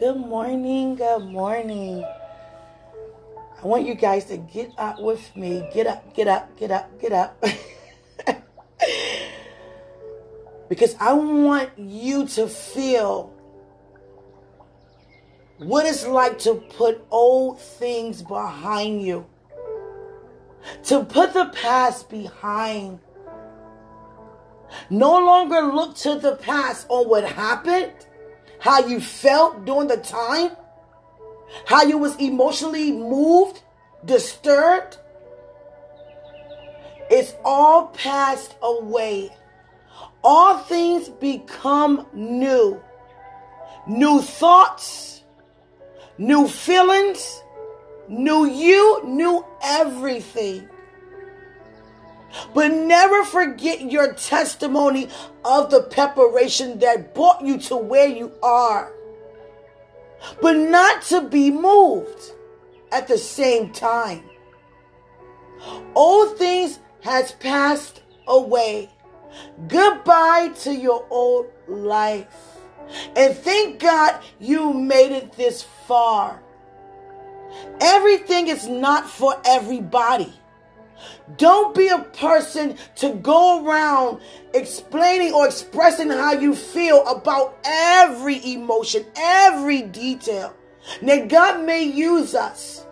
Good morning. Good morning. I want you guys to get up with me. Get up, get up, get up, get up. because I want you to feel what it's like to put old things behind you, to put the past behind. No longer look to the past on what happened, how you felt during the time, how you was emotionally moved, disturbed. It's all passed away. All things become new. New thoughts, new feelings, new you, new everything. But never forget your testimony of the preparation that brought you to where you are. But not to be moved at the same time. Old things has passed away. Goodbye to your old life. And thank God you made it this far. Everything is not for everybody. Don't be a person to go around explaining or expressing how you feel about every emotion, every detail. Now, God may use us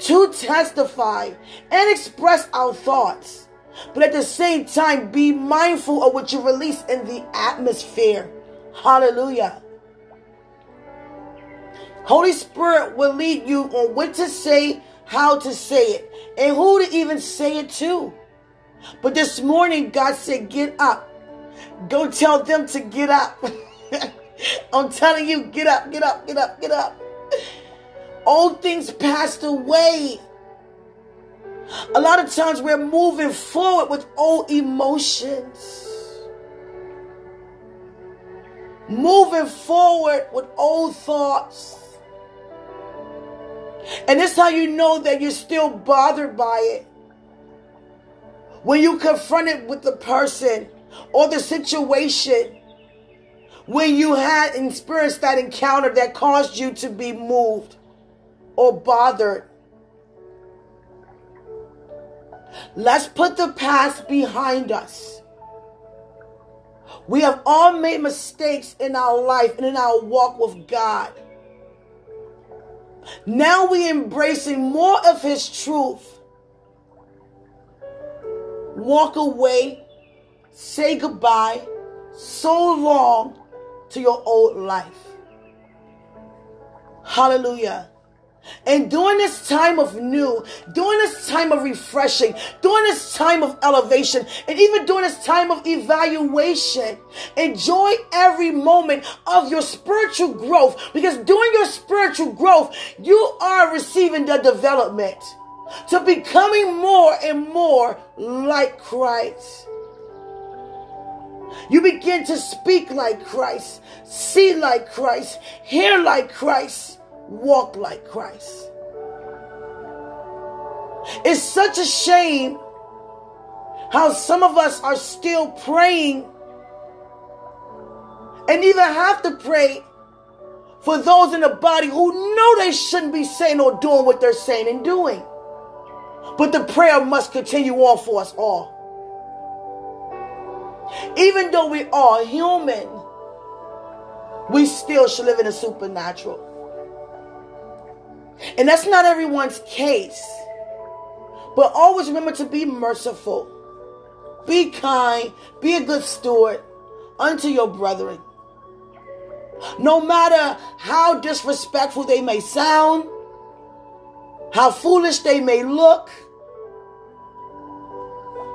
to testify and express our thoughts, but at the same time, be mindful of what you release in the atmosphere. Hallelujah. Holy Spirit will lead you on what to say, how to say it, and who to even say it to. But this morning, God said, Get up. Go tell them to get up. I'm telling you, get up, get up, get up, get up. Old things passed away. A lot of times we're moving forward with old emotions. Moving forward with old thoughts. And this is how you know that you're still bothered by it. When you confront it with the person or the situation, when you had experienced that encounter that caused you to be moved or bothered. Let's put the past behind us. We have all made mistakes in our life and in our walk with God. Now we embracing more of his truth. Walk away, say goodbye, so long to your old life. Hallelujah. And during this time of new, during this time of refreshing, during this time of elevation, and even during this time of evaluation, enjoy every moment of your spiritual growth because during your spiritual growth, you are receiving the development to becoming more and more like Christ. You begin to speak like Christ, see like Christ, hear like Christ walk like Christ. It's such a shame how some of us are still praying and even have to pray for those in the body who know they shouldn't be saying or doing what they're saying and doing. But the prayer must continue on for us all. Even though we are human, we still should live in the supernatural. And that's not everyone's case. But always remember to be merciful, be kind, be a good steward unto your brethren. No matter how disrespectful they may sound, how foolish they may look,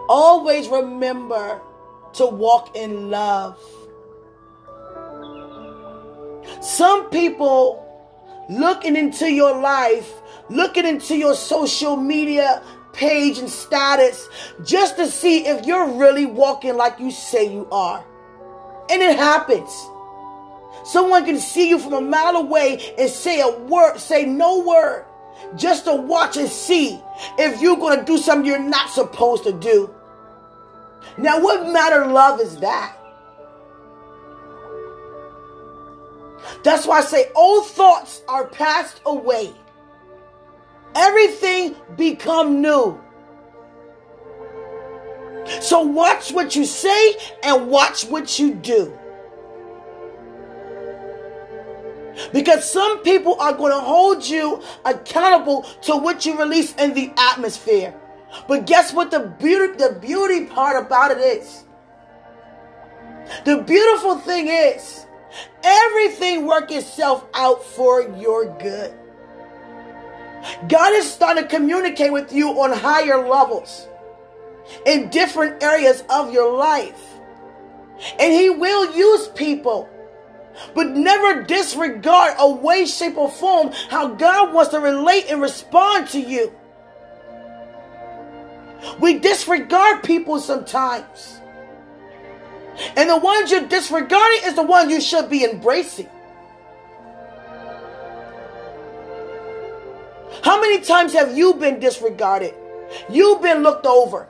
always remember to walk in love. Some people looking into your life, looking into your social media page and status just to see if you're really walking like you say you are. And it happens. Someone can see you from a mile away and say a word, say no word, just to watch and see if you're going to do something you're not supposed to do. Now, what matter love is that? That's why I say old thoughts are passed away. Everything become new. So watch what you say and watch what you do. Because some people are going to hold you accountable to what you release in the atmosphere. But guess what the beauty the beauty part about it is? The beautiful thing is everything work itself out for your good. God is starting to communicate with you on higher levels in different areas of your life. And he will use people but never disregard a way, shape, or form how God wants to relate and respond to you. We disregard people sometimes. And the ones you're disregarding is the one you should be embracing. How many times have you been disregarded? You've been looked over.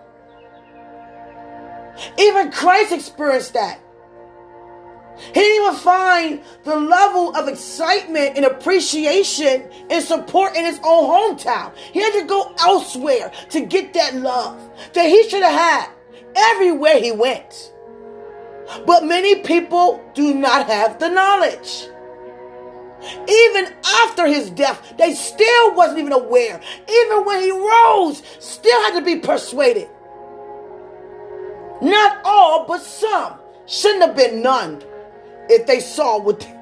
Even Christ experienced that. He didn't even find the level of excitement and appreciation and support in his own hometown. He had to go elsewhere to get that love that he should have had everywhere he went. But many people do not have the knowledge. Even after his death, they still wasn't even aware. Even when he rose, still had to be persuaded. Not all, but some. Shouldn't have been none if they saw what, they,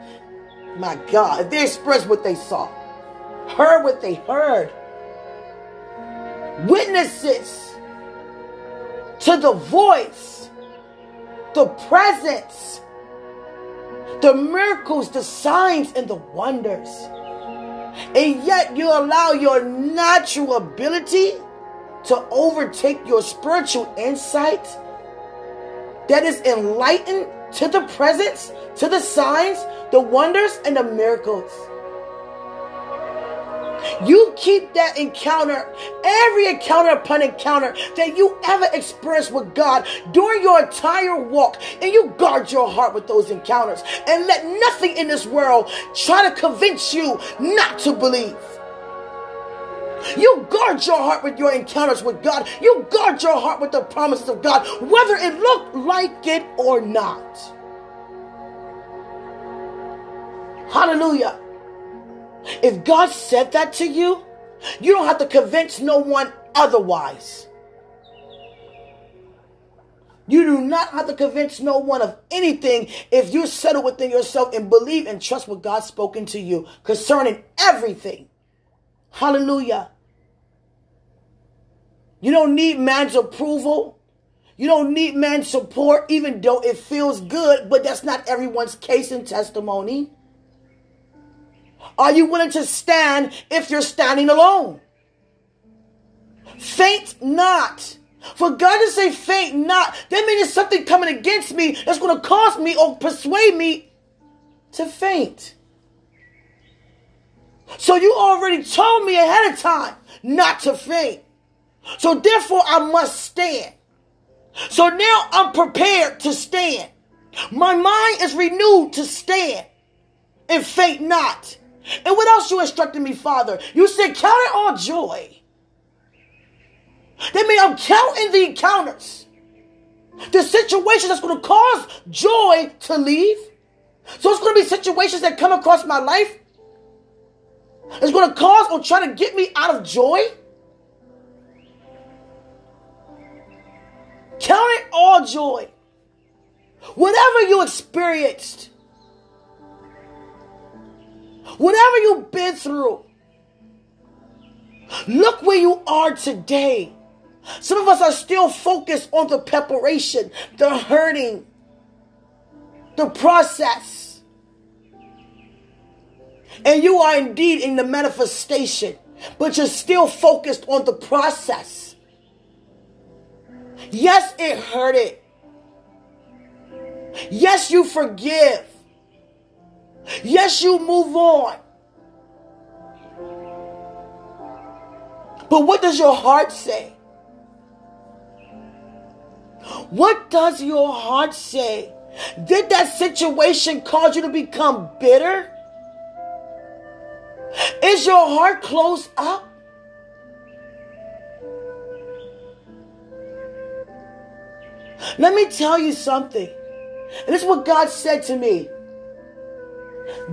my God, if they expressed what they saw, heard what they heard, witnesses to the voice, the presence, the miracles, the signs, and the wonders. And yet you allow your natural ability to overtake your spiritual insight that is enlightened to the presence, to the signs, the wonders, and the miracles. You keep that encounter, every encounter upon encounter that you ever experienced with God during your entire walk, and you guard your heart with those encounters. And let nothing in this world try to convince you not to believe. You guard your heart with your encounters with God. You guard your heart with the promises of God, whether it looked like it or not. Hallelujah. If God said that to you, you don't have to convince no one otherwise. You do not have to convince no one of anything if you settle within yourself and believe and trust what God's spoken to you concerning everything. Hallelujah. You don't need man's approval. You don't need man's support, even though it feels good, but that's not everyone's case and testimony. Are you willing to stand if you're standing alone? Faint not. For God to say faint not, that means there's something coming against me that's going to cause me or persuade me to faint. So you already told me ahead of time not to faint. So therefore I must stand. So now I'm prepared to stand. My mind is renewed to stand and faint not. And what else you instructed me, Father? You said, count it all joy. That means I'm counting the encounters. The situations that's going to cause joy to leave. So it's going to be situations that come across my life. It's going to cause or try to get me out of joy. Count it all joy. Whatever you experienced, Whatever you've been through, look where you are today. Some of us are still focused on the preparation, the hurting, the process. And you are indeed in the manifestation, but you're still focused on the process. Yes, it hurted. Yes, you forgive. Yes, you move on. But what does your heart say? What does your heart say Did that situation cause you to become bitter? Is your heart closed up? Let me tell you something. And this is what God said to me.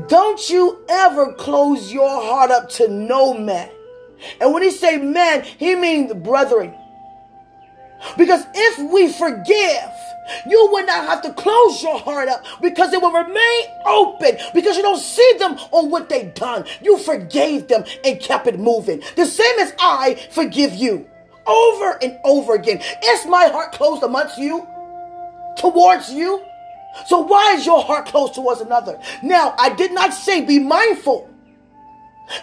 Don't you ever close your heart up to no man. And when he say man, he means brethren. Because if we forgive, you will not have to close your heart up because it will remain open because you don't see them on what they done. You forgave them and kept it moving. The same as I forgive you over and over again. Is my heart closed amongst you? Towards you? So why is your heart closed towards another? Now, I did not say be mindful.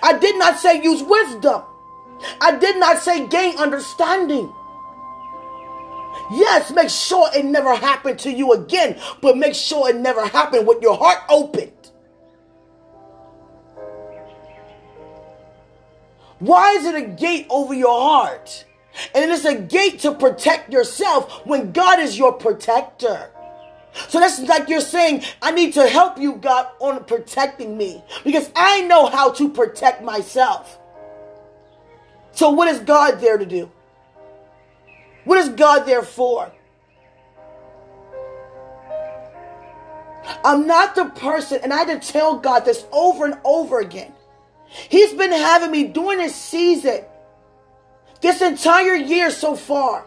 I did not say use wisdom. I did not say gain understanding. Yes, make sure it never happened to you again, but make sure it never happened with your heart opened. Why is it a gate over your heart? And it's a gate to protect yourself when God is your protector. So that's like you're saying, I need to help you, God, on protecting me because I know how to protect myself. So, what is God there to do? What is God there for? I'm not the person, and I had to tell God this over and over again. He's been having me during this season, this entire year so far,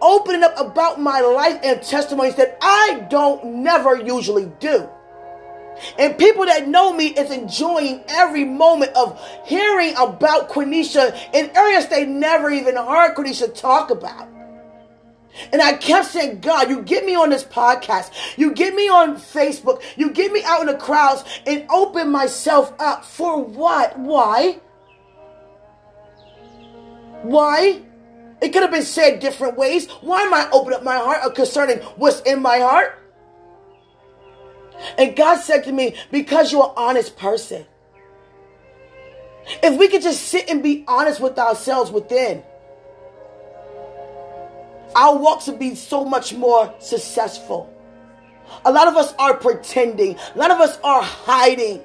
opening up about my life and testimonies that I don't never usually do. And people that know me is enjoying every moment of hearing about Quenisha in areas they never even heard Quenisha talk about. And I kept saying, God, you get me on this podcast. You get me on Facebook. You get me out in the crowds and open myself up. For what? Why? Why? It could have been said different ways. Why am I opening up my heart concerning what's in my heart? And God said to me, because you're an honest person. If we could just sit and be honest with ourselves within, our walks would be so much more successful. A lot of us are pretending, a lot of us are hiding,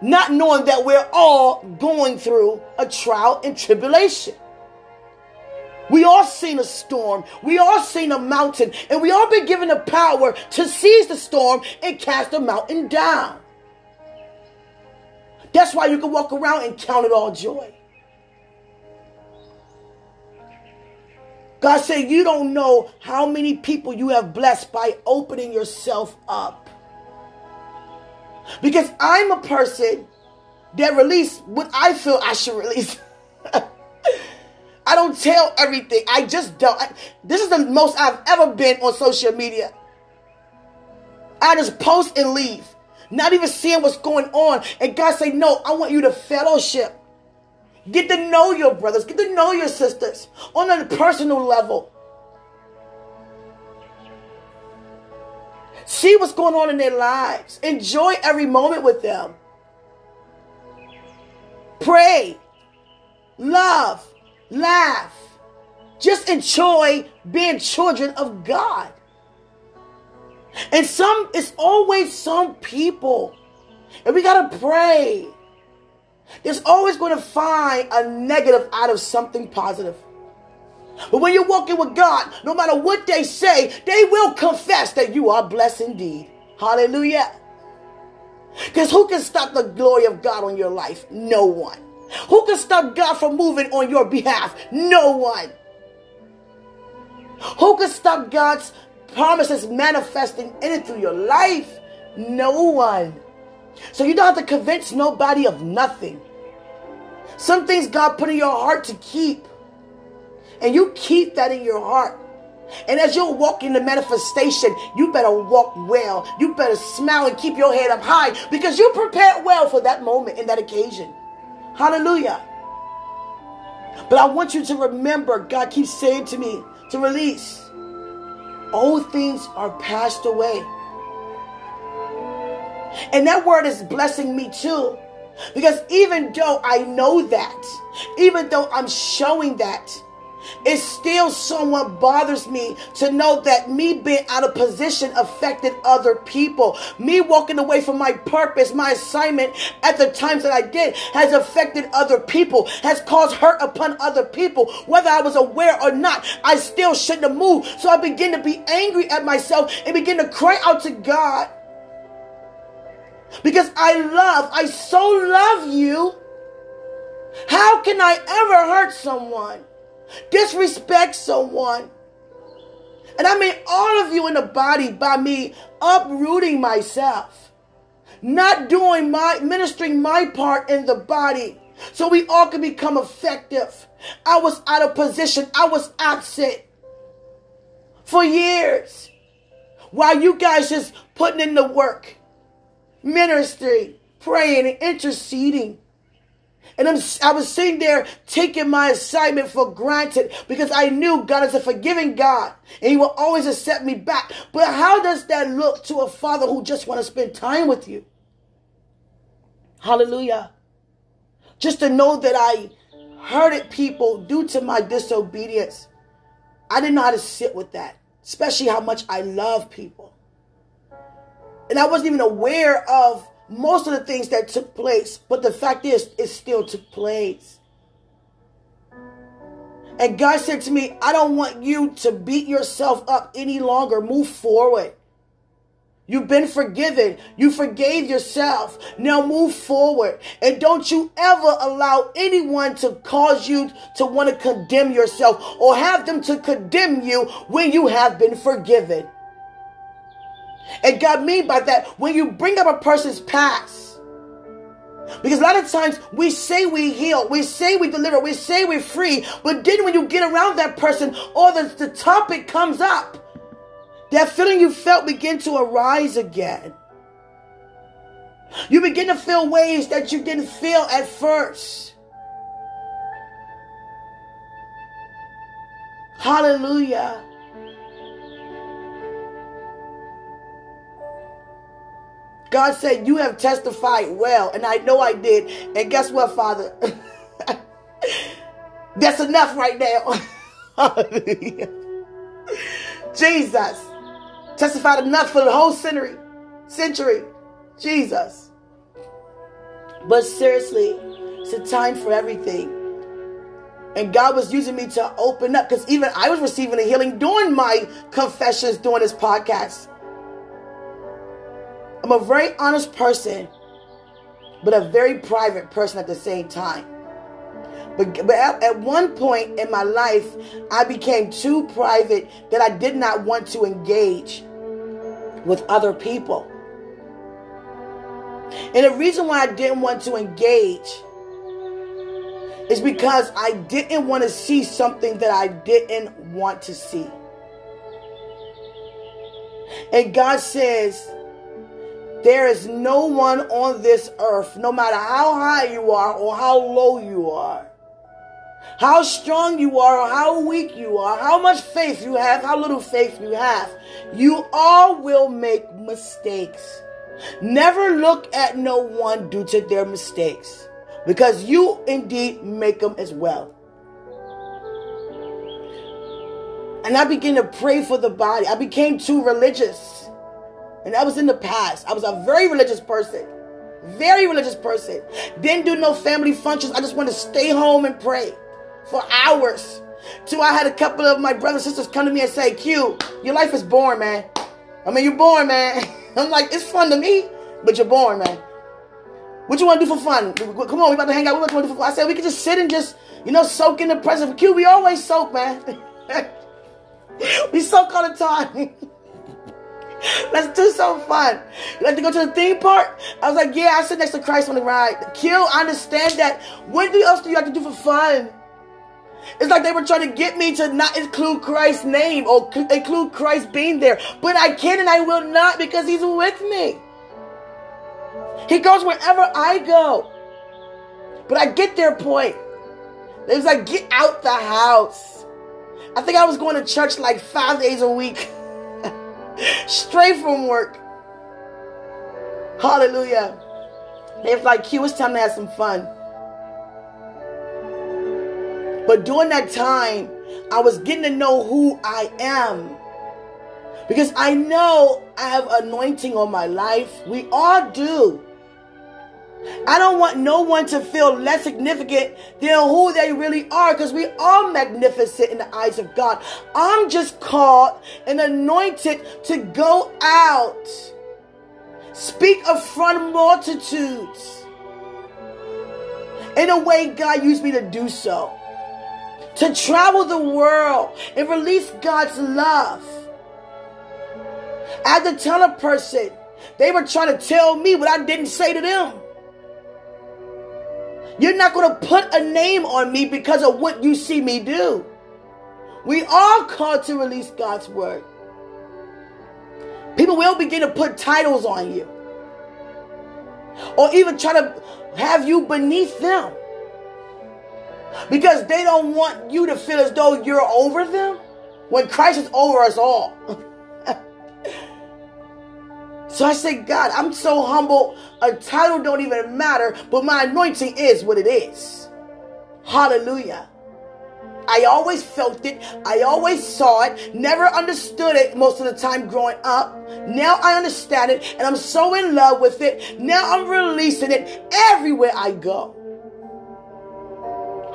not knowing that we're all going through a trial and tribulation. We all seen a storm. We all seen a mountain. And we all been given the power to seize the storm and cast the mountain down. That's why you can walk around and count it all joy. God said, You don't know how many people you have blessed by opening yourself up. Because I'm a person that release what I feel I should release. I don't tell everything. I just don't. I, this is the most I've ever been on social media. I just post and leave, not even seeing what's going on. And God say, No, I want you to fellowship. Get to know your brothers, get to know your sisters on a personal level. See what's going on in their lives. Enjoy every moment with them. Pray, love, laugh. Just enjoy being children of God. And some, it's always some people. And we got to pray. There's always going to find a negative out of something positive. But when you're walking with God, no matter what they say, they will confess that you are blessed indeed. Hallelujah. Because who can stop the glory of God on your life? No one. Who can stop God from moving on your behalf? No one. Who can stop God's promises manifesting in and through your life? No one. So you don't have to convince nobody of nothing. Some things God put in your heart to keep. And you keep that in your heart. And as you're walking the manifestation, you better walk well. You better smile and keep your head up high because you prepared well for that moment and that occasion. Hallelujah. But I want you to remember, God keeps saying to me to release. Old things are passed away. And that word is blessing me too. Because even though I know that, even though I'm showing that, it still somewhat bothers me to know that me being out of position affected other people. Me walking away from my purpose, my assignment at the times that I did has affected other people, has caused hurt upon other people. Whether I was aware or not, I still shouldn't have moved. So I begin to be angry at myself and begin to cry out to God. Because I love, I so love you. How can I ever hurt someone? Disrespect someone. And I mean all of you in the body by me uprooting myself, not doing my ministering my part in the body so we all can become effective. I was out of position, I was absent for years while you guys just putting in the work, ministry, praying, and interceding. And I'm, I was sitting there taking my assignment for granted because I knew God is a forgiving God and He will always accept me back. But how does that look to a father who just want to spend time with you? Hallelujah. Just to know that I hurted people due to my disobedience. I didn't know how to sit with that, especially how much I love people. And I wasn't even aware of most of the things that took place, but the fact is, it still took place. And God said to me, I don't want you to beat yourself up any longer. Move forward. You've been forgiven. You forgave yourself. Now move forward. And don't you ever allow anyone to cause you to want to condemn yourself or have them to condemn you when you have been forgiven. And God mean by that when you bring up a person's past. Because a lot of times we say we heal, we say we deliver, we say we're free, but then when you get around that person or the, the topic comes up, that feeling you felt begin to arise again. You begin to feel ways that you didn't feel at first. Hallelujah. God said, You have testified well, and I know I did. And guess what, Father? That's enough right now. Jesus testified enough for the whole century. Century. Jesus. But seriously, it's a time for everything. And God was using me to open up because even I was receiving a healing during my confessions during this podcast. I'm a very honest person, but a very private person at the same time. But, but at, at one point in my life, I became too private that I did not want to engage with other people. And the reason why I didn't want to engage is because I didn't want to see something that I didn't want to see. And God says, there is no one on this earth, no matter how high you are or how low you are, how strong you are or how weak you are, how much faith you have, how little faith you have, you all will make mistakes. Never look at no one due to their mistakes because you indeed make them as well. And I began to pray for the body. I became too religious. And that was in the past. I was a very religious person. Very religious person. Didn't do no family functions. I just wanted to stay home and pray for hours. Till I had a couple of my brothers and sisters come to me and say, Q, your life is boring, man. I mean, you're boring, man. I'm like, it's fun to me, but you're boring, man. What you want to do for fun? Come on, we about to hang out. What you want to do for fun? I said, we can just sit and just, you know, soak in the presence Q. We always soak, man. we soak all the time. Let's do something fun. You like to go to the theme park? I was like, yeah, I sit next to Christ on the ride. Kill, I understand that. What do else do you have to do for fun? It's like they were trying to get me to not include Christ's name or include Christ being there. But I can and I will not because he's with me. He goes wherever I go. But I get their point. It was like, get out the house. I think I was going to church like five days a week. straight from work. Hallelujah. Was like, Q, it's time to have some fun. But during that time, I was getting to know who I am. Because I know I have anointing on my life. We all do. I don't want no one to feel less significant than who they really are because we are magnificent in the eyes of God. I'm just called and anointed to go out, speak in front of multitudes in a way God used me to do so. To travel the world and release God's love. Tell a person, they were trying to tell me what I didn't say to them. You're not going to put a name on me because of what you see me do. We are called to release God's word. People will begin to put titles on you or even try to have you beneath them because they don't want you to feel as though you're over them when Christ is over us all. So I say, God, I'm so humble. A title don't even matter, but my anointing is what it is. Hallelujah. I always felt it. I always saw it. Never understood it most of the time growing up. Now I understand it and I'm so in love with it. Now I'm releasing it everywhere I go.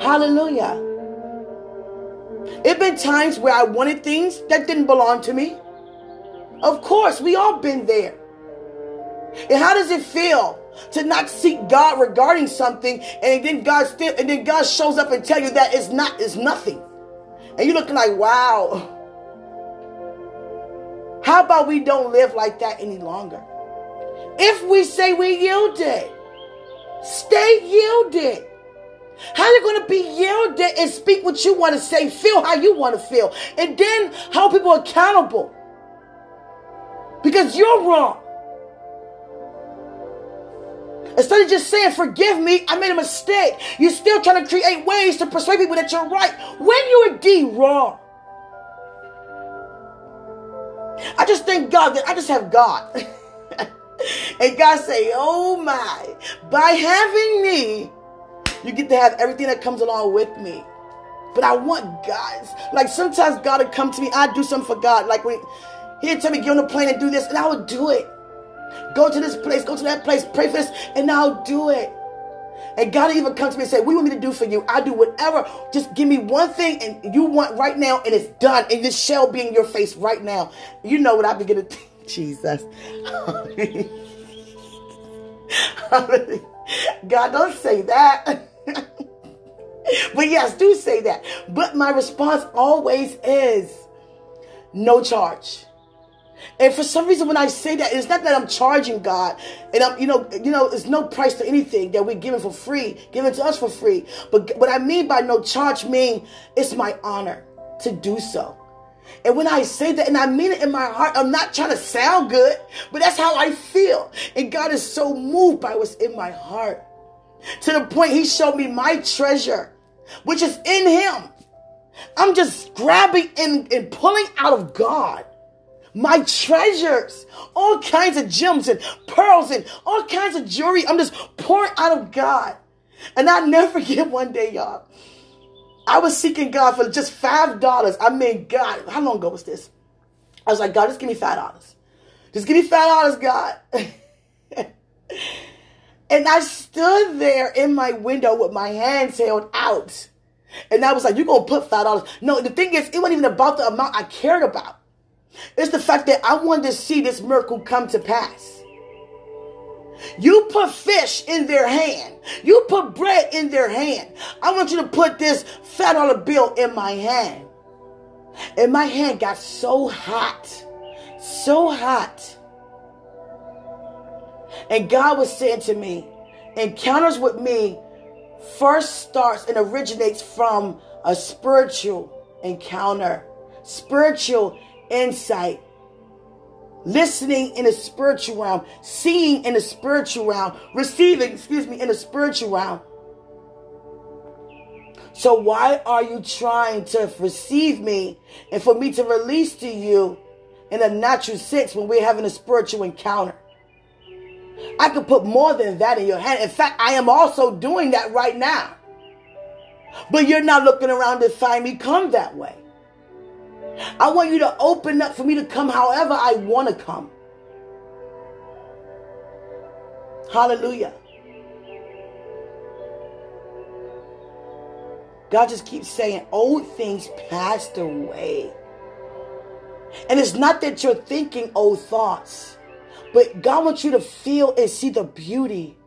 Hallelujah. It been times where I wanted things that didn't belong to me. Of course, we all been there. And how does it feel to not seek God regarding something and then God still and then God shows up and tell you that it's not it's nothing. And you're looking like, wow. How about we don't live like that any longer? If we say we yielded, stay yielded. How are you going to be yielded and speak what you want to say, feel how you want to feel, and then hold people accountable? Because you're wrong. Instead of just saying, forgive me, I made a mistake. You're still trying to create ways to persuade people that you're right when you're indeed wrong. I just thank God that I just have God. and God say, oh my, by having me, you get to have everything that comes along with me. But I want God. Like sometimes God would come to me, I'd do something for God. Like when he'd tell me, get on the plane and do this, and I would do it. Go to this place, go to that place, pray for this, and I'll do it. And God even come to me and say, you want me to do for you? I'll do whatever. Just give me one thing and you want right now, and it's done. And this shall be in your face right now. You know what I begin to think. Jesus. God, don't say that. but yes, do say that. But my response always is no charge. And for some reason, when I say that, it's not that I'm charging God, and I'm, you know, you know, it's no price to anything that we're giving for free, given to us for free. But what I mean by no charge mean it's my honor to do so. And when I say that, and I mean it in my heart, I'm not trying to sound good, but that's how I feel. And God is so moved by what's in my heart to the point He showed me my treasure, which is in Him. I'm just grabbing and, and pulling out of God my treasures, all kinds of gems and pearls and all kinds of jewelry. I'm just pouring out of God. And I'll never forget one day, y'all. I was seeking God for just five dollars. I mean, God, how long ago was this? I was like, God, just give me five dollars. Just give me five dollars, God. and I stood there in my window with my hands held out. And I was like, You're gonna put five dollars. No, the thing is, it wasn't even about the amount I cared about. It's the fact that I wanted to see this miracle come to pass. You put fish in their hand. You put bread in their hand. I want you to put this fat dollar bill in my hand. And my hand got so hot. So hot. And God was saying to me, encounters with me first starts and originates from a spiritual encounter. Spiritual insight, listening in the spiritual realm, seeing in the spiritual realm, receiving, excuse me, in the spiritual realm. So why are you trying to receive me and for me to release to you in a natural sense when we're having a spiritual encounter? I could put more than that in your hand. In fact, I am also doing that right now. But you're not looking around to find me come that way. I want you to open up for me to come however I want to come. Hallelujah. God just keeps saying, old things passed away. And it's not that you're thinking old thoughts, but God wants you to feel and see the beauty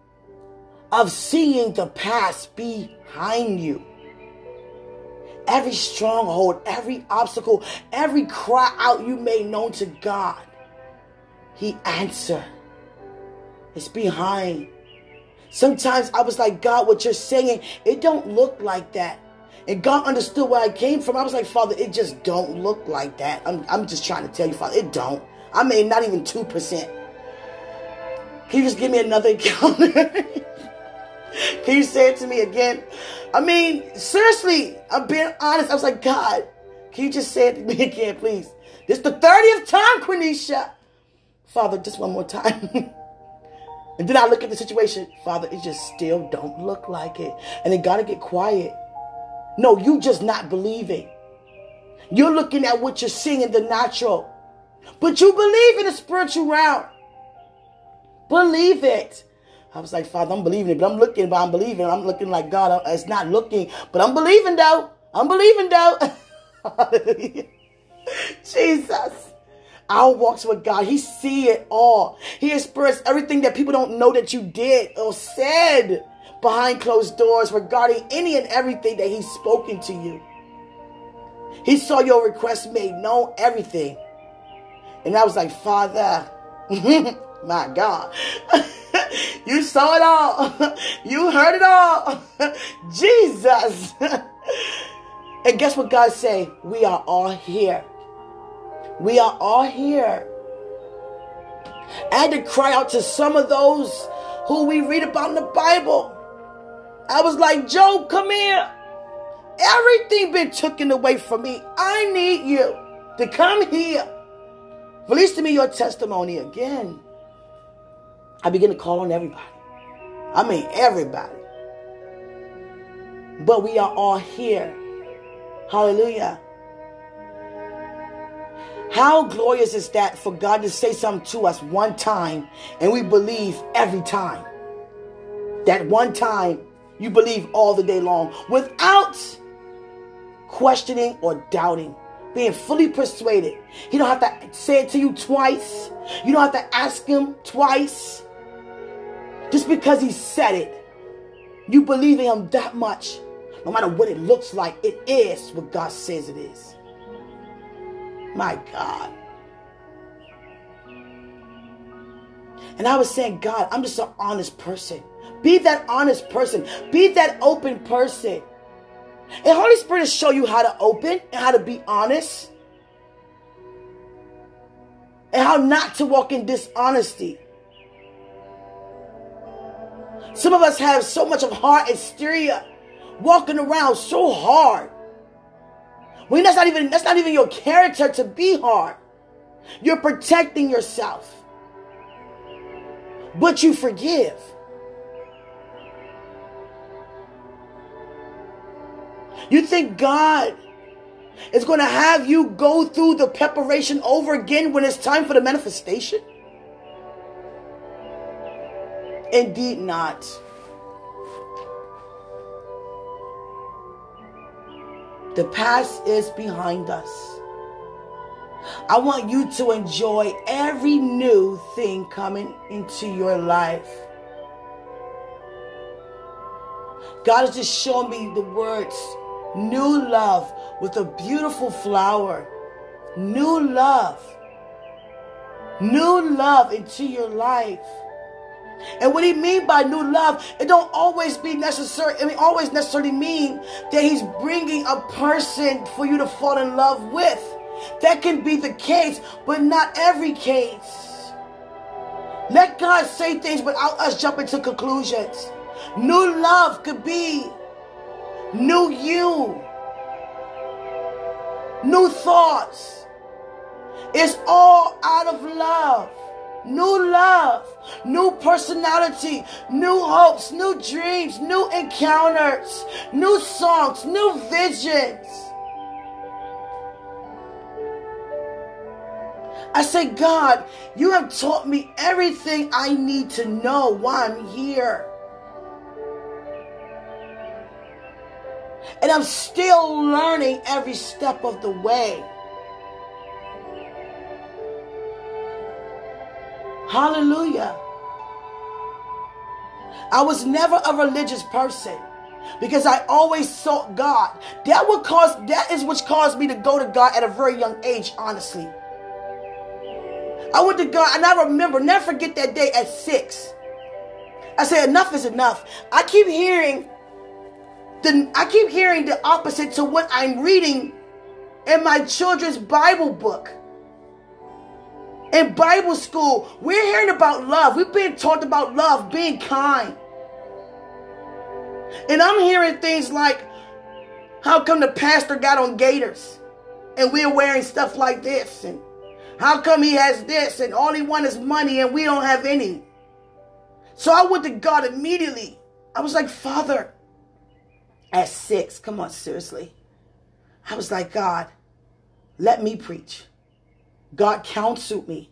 of seeing the past behind you. Every stronghold, every obstacle, every cry out you made known to God, He answered. It's behind. Sometimes I was like, God, what you're saying, it don't look like that. And God understood where I came from. I was like, Father, it just don't look like that. I'm, I'm just trying to tell you, Father, it don't. I mean, not even 2%. Can you just give me another encounter? Can you say it to me again? I mean, seriously, I'm being honest. I was like, God, can you just say it to me again, please? This is the 30th time, Quenisha. Father, just one more time. and then I look at the situation. Father, it just still don't look like it. And it gotta get quiet. No, you just not believing. You're looking at what you're seeing in the natural. But you believe in the spiritual realm. Believe it. I was like, Father, I'm believing it, but I'm looking, but I'm believing. I'm looking like God. It's not looking, but I'm believing though. I'm believing though. Jesus. Our walks with God. He see it all. He experienced everything that people don't know that you did or said behind closed doors regarding any and everything that he's spoken to you. He saw your request made known, everything. And I was like, Father, my God, you saw it all. you heard it all. Jesus. and guess what God say? We are all here. We are all here. I had to cry out to some of those who we read about in the Bible. I was like, Job, come here. Everything been taken away from me. I need you to come here. Release to me your testimony again. I begin to call on everybody. I mean, everybody. But we are all here. Hallelujah. How glorious is that for God to say something to us one time and we believe every time? That one time you believe all the day long without questioning or doubting, being fully persuaded. He don't have to say it to you twice. You don't have to ask him twice. Just because he said it, you believe in him that much. No matter what it looks like, it is what God says it is. My God. And I was saying, God, I'm just an honest person. Be that honest person. Be that open person. And Holy Spirit will show you how to open and how to be honest. And how not to walk in dishonesty. Some of us have so much of heart hysteria, walking around so hard. When that's not even that's not even your character to be hard. You're protecting yourself. But you forgive. You think God is going to have you go through the preparation over again when it's time for the manifestation? Indeed, not. The past is behind us. I want you to enjoy every new thing coming into your life. God is just showing me the words new love with a beautiful flower. New love. New love into your life. And what he mean by new love, it don't always be necessary. It always necessarily mean that he's bringing a person for you to fall in love with. That can be the case, but not every case. Let God say things without us jumping to conclusions. New love could be new you, new thoughts. It's all out of love. New love, new personality, new hopes, new dreams, new encounters, new songs, new visions. I say, God, you have taught me everything I need to know while I'm here. And I'm still learning every step of the way. Hallelujah. I was never a religious person because I always sought God. That would cause that is what caused me to go to God at a very young age, honestly. I went to God and I remember, never forget that day at six. I said, enough is enough. I keep hearing the I keep hearing the opposite to what I'm reading in my children's Bible book in Bible school, we're hearing about love. We've been taught about love, being kind. And I'm hearing things like, how come the pastor got on gaiters and we're wearing stuff like this? And how come he has this and all he wants is money and we don't have any? So I went to God immediately. I was like, Father, at six, come on, seriously. I was like, God, let me preach. God counseled me.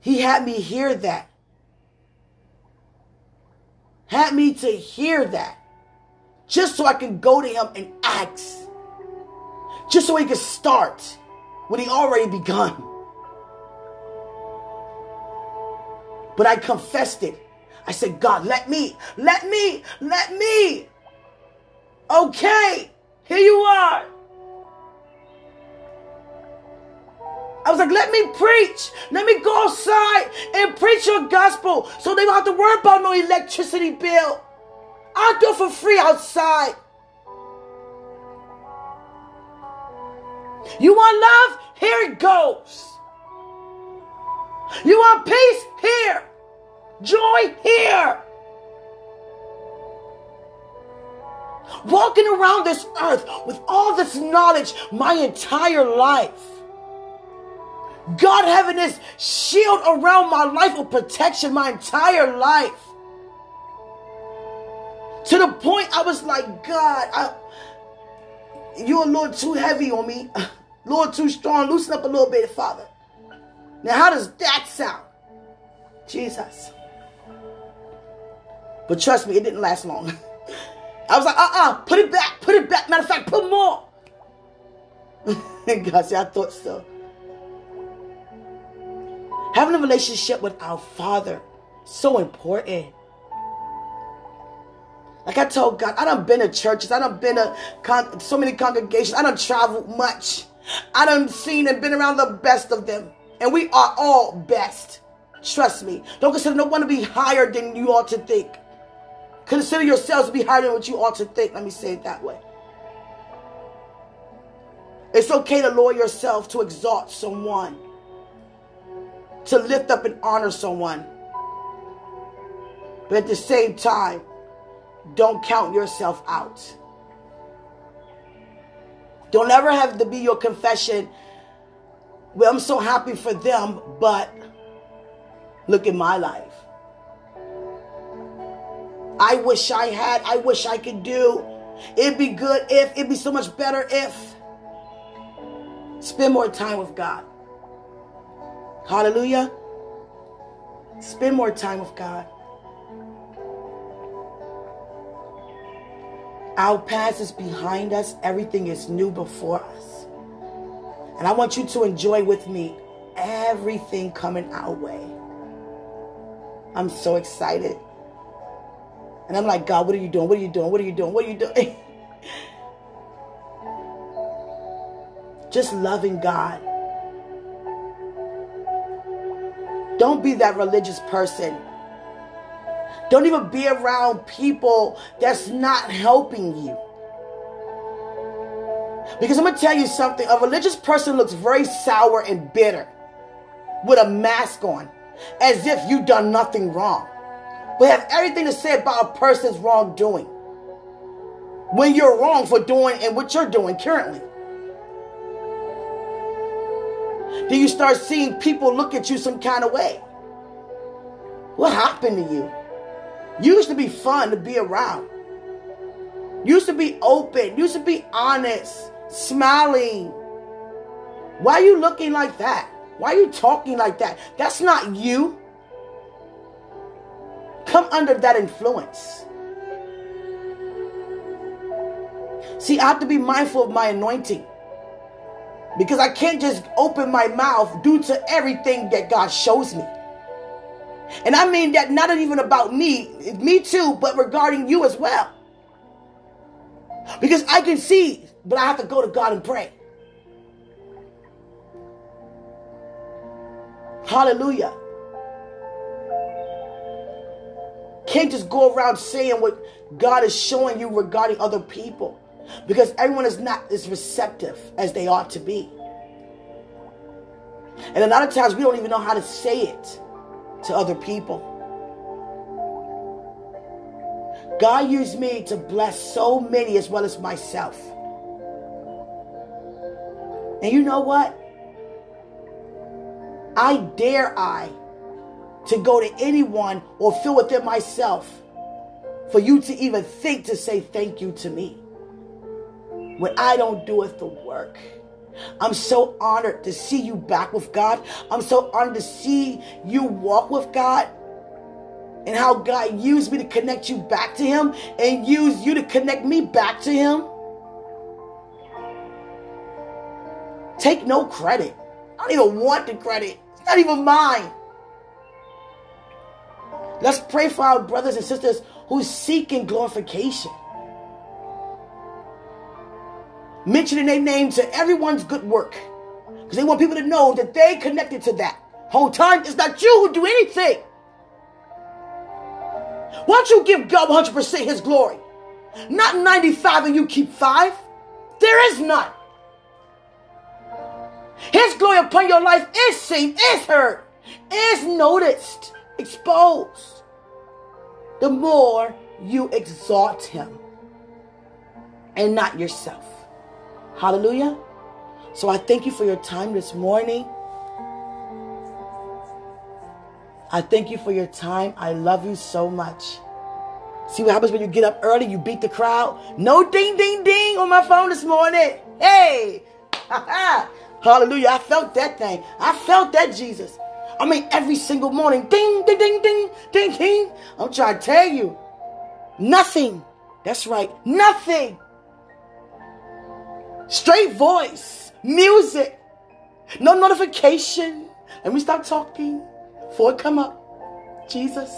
He had me hear that. Had me to hear that. Just so I can go to him and ask. Just so he could start when he already begun. But I confessed it. I said, God, let me, let me, let me. Okay, here you are. I was like, let me preach. Let me go outside and preach your gospel so they don't have to worry about no electricity bill. I'll do it for free outside. You want love? Here it goes. You want peace? Here. Joy? Here. Walking around this earth with all this knowledge my entire life. God having this shield around my life of protection my entire life. To the point I was like, God, I, you're a little too heavy on me. Little too strong. Loosen up a little bit, Father. Now, how does that sound? Jesus. But trust me, it didn't last long. I was like, uh-uh, put it back, put it back. Matter of fact, put more. God said, I thought so. Having a relationship with our Father, so important. Like I told God, I done been to churches, I done been to con- so many congregations, I done traveled much. I done seen and been around the best of them. And we are all best. Trust me. Don't consider no one to be higher than you ought to think. Consider yourselves to be higher than what you ought to think. Let me say it that way. It's okay to lower yourself to exalt someone to lift up and honor someone. But at the same time, don't count yourself out. Don't ever have to be your confession. Well, I'm so happy for them, but look at my life. I wish I had, I wish I could do. It'd be good if, it'd be so much better if. Spend more time with God. Hallelujah. Spend more time with God. Our past is behind us, everything is new before us. And I want you to enjoy with me everything coming our way. I'm so excited. And I'm like, God, what are you doing? What are you doing? What are you doing? What are you doing? Just loving God. Don't be that religious person. Don't even be around people that's not helping you. Because I'm going to tell you something a religious person looks very sour and bitter with a mask on, as if you've done nothing wrong, but have everything to say about a person's wrongdoing when you're wrong for doing and what you're doing currently. Then you start seeing people look at you some kind of way. What happened to you? You used to be fun to be around. You used to be open. You Used to be honest, smiling. Why are you looking like that? Why are you talking like that? That's not you. Come under that influence. See, I have to be mindful of my anointing. Because I can't just open my mouth due to everything that God shows me. And I mean that not even about me, me too, but regarding you as well. Because I can see, but I have to go to God and pray. Hallelujah. Can't just go around saying what God is showing you regarding other people because everyone is not as receptive as they ought to be. And a lot of times we don't even know how to say it to other people. God used me to bless so many as well as myself. And you know what? I dare I to go to anyone or feel within myself for you to even think to say thank you to me when I don't do it the work. I'm so honored to see you back with God. I'm so honored to see you walk with God and how God used me to connect you back to Him and used you to connect me back to Him. Take no credit. I don't even want the credit, it's not even mine. Let's pray for our brothers and sisters who seeking glorification. Mentioning their name to everyone's good work. Because they want people to know that they connected to that. Whole time, it's not you who do anything. Why don't you give God 100% his glory? Not 95 and you keep 5. There is none. His glory upon your life is seen, is heard, is noticed exposed, the more you exalt him and not yourself. Hallelujah. So I thank you for your time this morning. I thank you for your time. I love you so much. See what happens when you get up early, you beat the crowd. No ding, ding, ding on my phone this morning. Hey, hallelujah. I felt that thing. I felt that Jesus. I mean, every single morning, ding, ding, ding, ding, ding, ding. I'm trying to tell you, nothing. That's right, nothing. Straight voice, music, no notification. Let me stop talking before it come up. Jesus,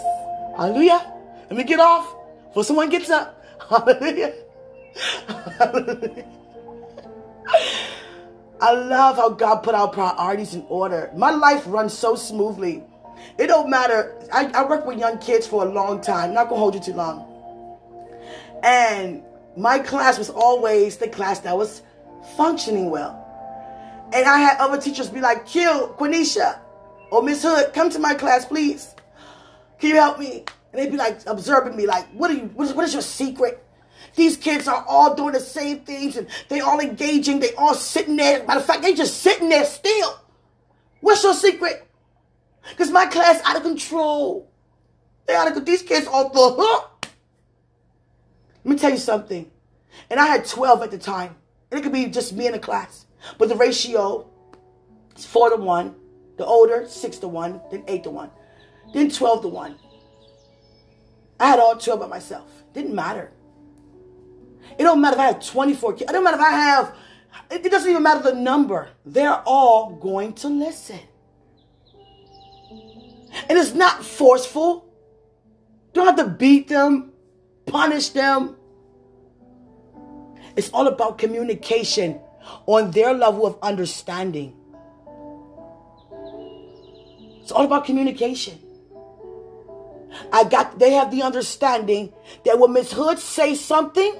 hallelujah. Let me get off before someone gets up. Hallelujah. Hallelujah. I love how God put our priorities in order. My life runs so smoothly. It don't matter. I, I work with young kids for a long time. Not gonna hold you too long. And my class was always the class that was functioning well. And I had other teachers be like, Kill, Quenisha, or Miss Hood, come to my class, please. Can you help me? And they'd be like observing me, like, what are you, what is, what is your secret? These kids are all doing the same things and they all engaging. They all sitting there. Matter of fact, they just sitting there still. What's your secret? Because my class out of control. They out of these kids off the hook. Let me tell you something. And I had 12 at the time. And it could be just me in a class. But the ratio is 4 to 1. The older, 6 to 1. Then 8 to 1. Then 12 to 1. I had all 12 by myself. Didn't matter. It don't matter if I have 24 kids. It don't matter if I have, it doesn't even matter the number. They're all going to listen. And it's not forceful. Don't have to beat them, punish them. It's all about communication on their level of understanding. It's all about communication. I got they have the understanding that when Miss Hood says something,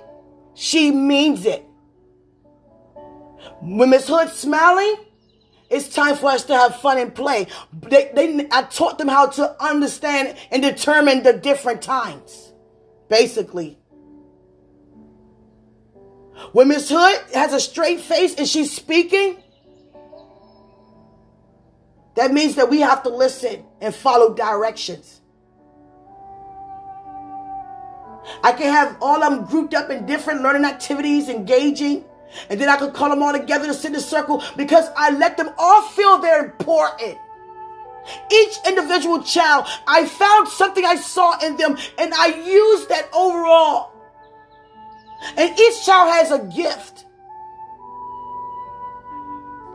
she means it. When Miss Hood's smiling, it's time for us to have fun and play. They, they, I taught them how to understand and determine the different times, basically. When Miss Hood has a straight face and she's speaking, That means that we have to listen and follow directions. I can have all of them grouped up in different learning activities, engaging, and then I could call them all together to sit in a circle because I let them all feel they're important. Each individual child, I found something I saw in them and I used that overall. And each child has a gift.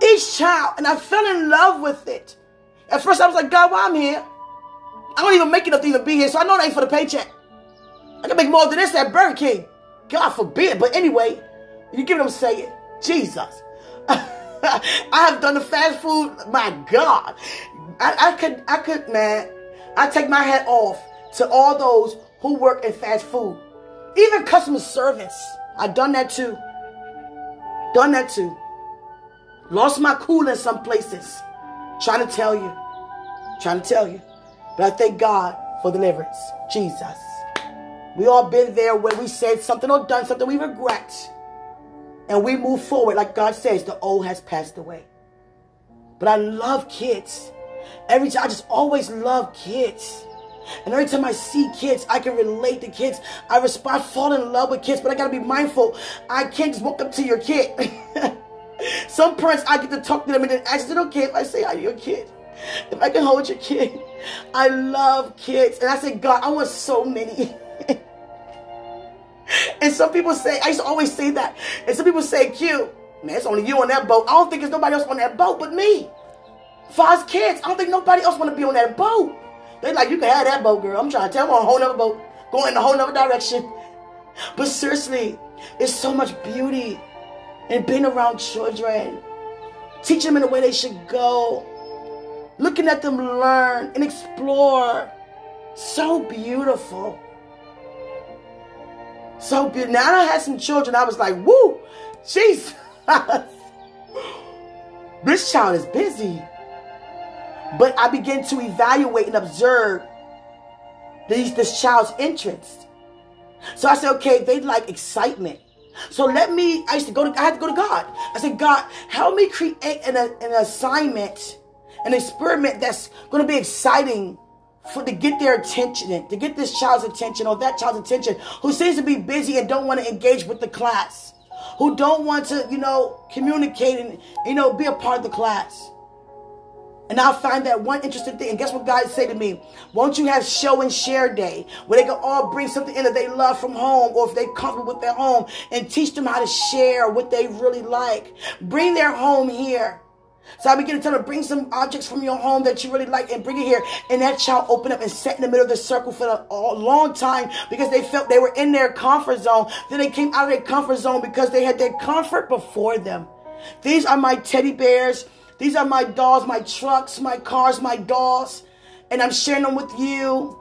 Each child, and I fell in love with it. At first, I was like, God, why I'm here? I don't even make enough to even be here, so I know that ain't for the paycheck. I can make more than this at Burger King. God forbid. But anyway, you get what I'm saying? Jesus. I have done the fast food. My God. I, I could, I could, man. I take my hat off to all those who work in fast food. Even customer service. I've done that too. Done that too. Lost my cool in some places. Trying to tell you. Trying to tell you. But I thank God for deliverance. Jesus. We all been there where we said something or done something we regret. And we move forward like God says, the old has passed away. But I love kids. Every time I just always love kids. And every time I see kids, I can relate to kids. I respond, fall in love with kids, but I gotta be mindful. I can't just walk up to your kid. Some parents, I get to talk to them and then ask, is it okay if I say, are you a kid? If I can hold your kid. I love kids. And I say, God, I want so many. And some people say, I used to always say that. And some people say, Q, man, it's only you on that boat. I don't think there's nobody else on that boat but me. Five kids, I don't think nobody else want to be on that boat. They like, you can have that boat, girl. I'm trying to tell them a whole nother boat, going in a whole nother direction. But seriously, it's so much beauty in being around children, teaching them in the way they should go, looking at them learn and explore. So beautiful. So good. Now I had some children. I was like, woo, Jesus. this child is busy. But I began to evaluate and observe these, this child's interest. So I said, okay, they like excitement. So let me, I used to go to, I had to go to God. I said, God, help me create an, an assignment, an experiment that's going to be exciting for to get their attention, to get this child's attention or that child's attention, who seems to be busy and don't want to engage with the class, who don't want to, you know, communicate and you know be a part of the class. And I'll find that one interesting thing. And guess what God said to me? Won't you have show and share day where they can all bring something in that they love from home or if they're comfortable with their home and teach them how to share what they really like. Bring their home here. So I begin to tell her, bring some objects from your home that you really like and bring it here. And that child opened up and sat in the middle of the circle for a long time because they felt they were in their comfort zone. Then they came out of their comfort zone because they had their comfort before them. These are my teddy bears. These are my dolls, my trucks, my cars, my dolls. And I'm sharing them with you.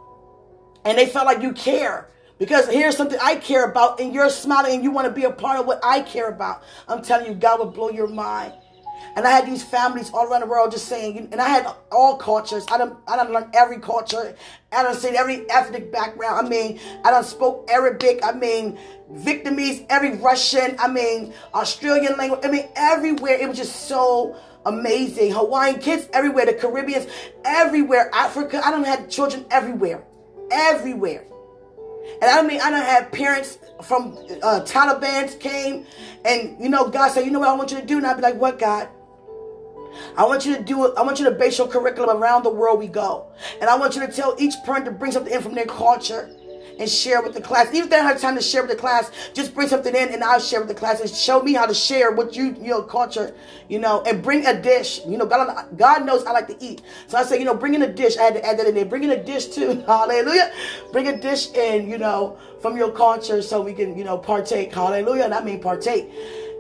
And they felt like you care. Because here's something I care about, and you're smiling and you want to be a part of what I care about. I'm telling you, God will blow your mind. And I had these families all around the world just saying, and I had all cultures. I don't, I don't learn every culture. I don't see every ethnic background. I mean, I don't spoke Arabic. I mean, Vietnamese, every Russian. I mean, Australian language. I mean, everywhere. It was just so amazing. Hawaiian kids everywhere. The Caribbeans everywhere. Africa. I don't have children everywhere, everywhere. And I mean, I don't have parents from uh, Taliban came, and you know, God said, you know what I want you to do, and I'd be like, what, God? I want you to do it. I want you to base your curriculum around the world we go. And I want you to tell each parent to bring something in from their culture and share with the class. Even if they don't have time to share with the class, just bring something in and I'll share with the class and show me how to share what you, your culture, you know, and bring a dish. You know, God, God knows I like to eat. So I say, you know, bring in a dish. I had to add that in there. Bring in a dish too. Hallelujah. Bring a dish in, you know, from your culture so we can, you know, partake. Hallelujah. And I mean partake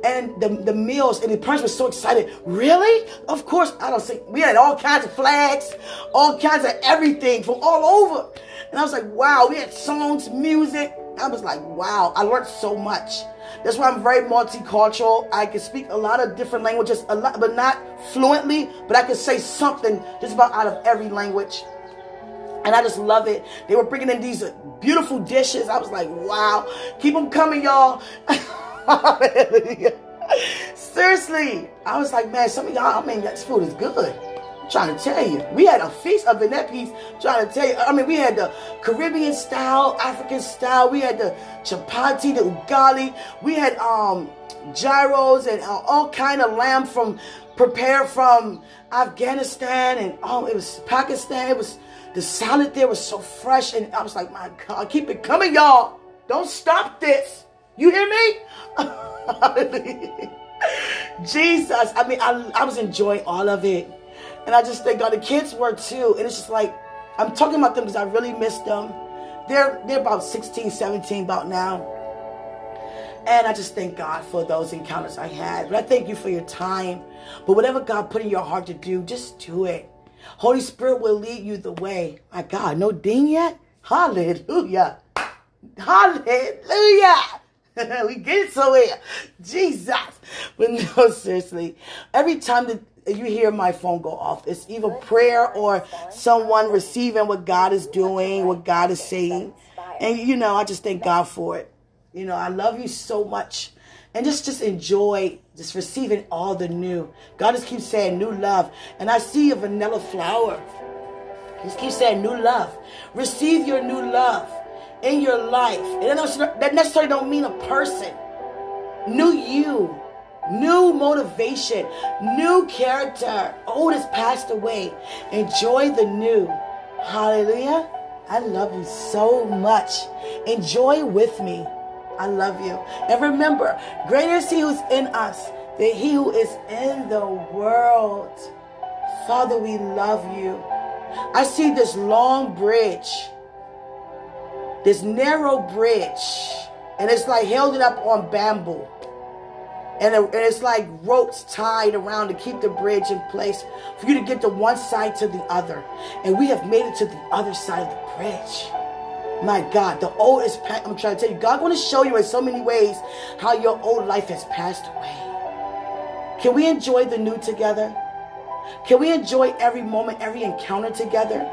and the, the meals and the parents were so excited. Really? Of course, I don't see. We had all kinds of flags, all kinds of everything from all over. And I was like, wow, we had songs, music. I was like, wow, I learned so much. That's why I'm very multicultural. I can speak a lot of different languages, a lot, but not fluently, but I can say something just about out of every language. And I just love it. They were bringing in these beautiful dishes. I was like, wow. Keep them coming, y'all. Seriously. I was like, man, some of y'all, I mean, this food is good. I'm trying to tell you. We had a feast up in that piece, trying to tell you. I mean, we had the Caribbean style, African style. We had the chapati, the ugali. We had um gyros and uh, all kind of lamb from prepared from Afghanistan and oh, it was Pakistan. It was the salad there was so fresh, and I was like, my God, keep it coming, y'all. Don't stop this. You hear me? Jesus. I mean, I, I was enjoying all of it. And I just thank God the kids were too. And it's just like, I'm talking about them because I really miss them. They're they're about 16, 17 about now. And I just thank God for those encounters I had. But I thank you for your time. But whatever God put in your heart to do, just do it. Holy Spirit will lead you the way. My God, no ding yet? Hallelujah. Hallelujah. we get it somewhere. Jesus. But no, seriously. Every time that you hear my phone go off, it's either prayer or someone receiving what God is doing, what God is saying. And, you know, I just thank God for it. You know, I love you so much. And just, just enjoy just receiving all the new. God just keeps saying new love. And I see a vanilla flower. Just keeps saying new love. Receive your new love in your life. And that necessarily don't mean a person. New you, new motivation, new character. Old has passed away. Enjoy the new. Hallelujah. I love you so much. Enjoy with me. I love you. And remember, greater is he who's in us than he who is in the world. Father, we love you. I see this long bridge this narrow bridge, and it's like held it up on bamboo. And, it, and it's like ropes tied around to keep the bridge in place for you to get to one side to the other. And we have made it to the other side of the bridge. My God, the old is I'm trying to tell you, God want to show you in so many ways how your old life has passed away. Can we enjoy the new together? Can we enjoy every moment, every encounter together?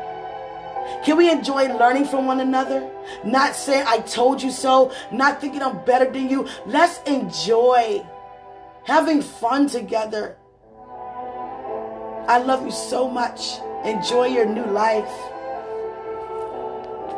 Can we enjoy learning from one another? Not saying I told you so, not thinking I'm better than you. Let's enjoy having fun together. I love you so much. Enjoy your new life.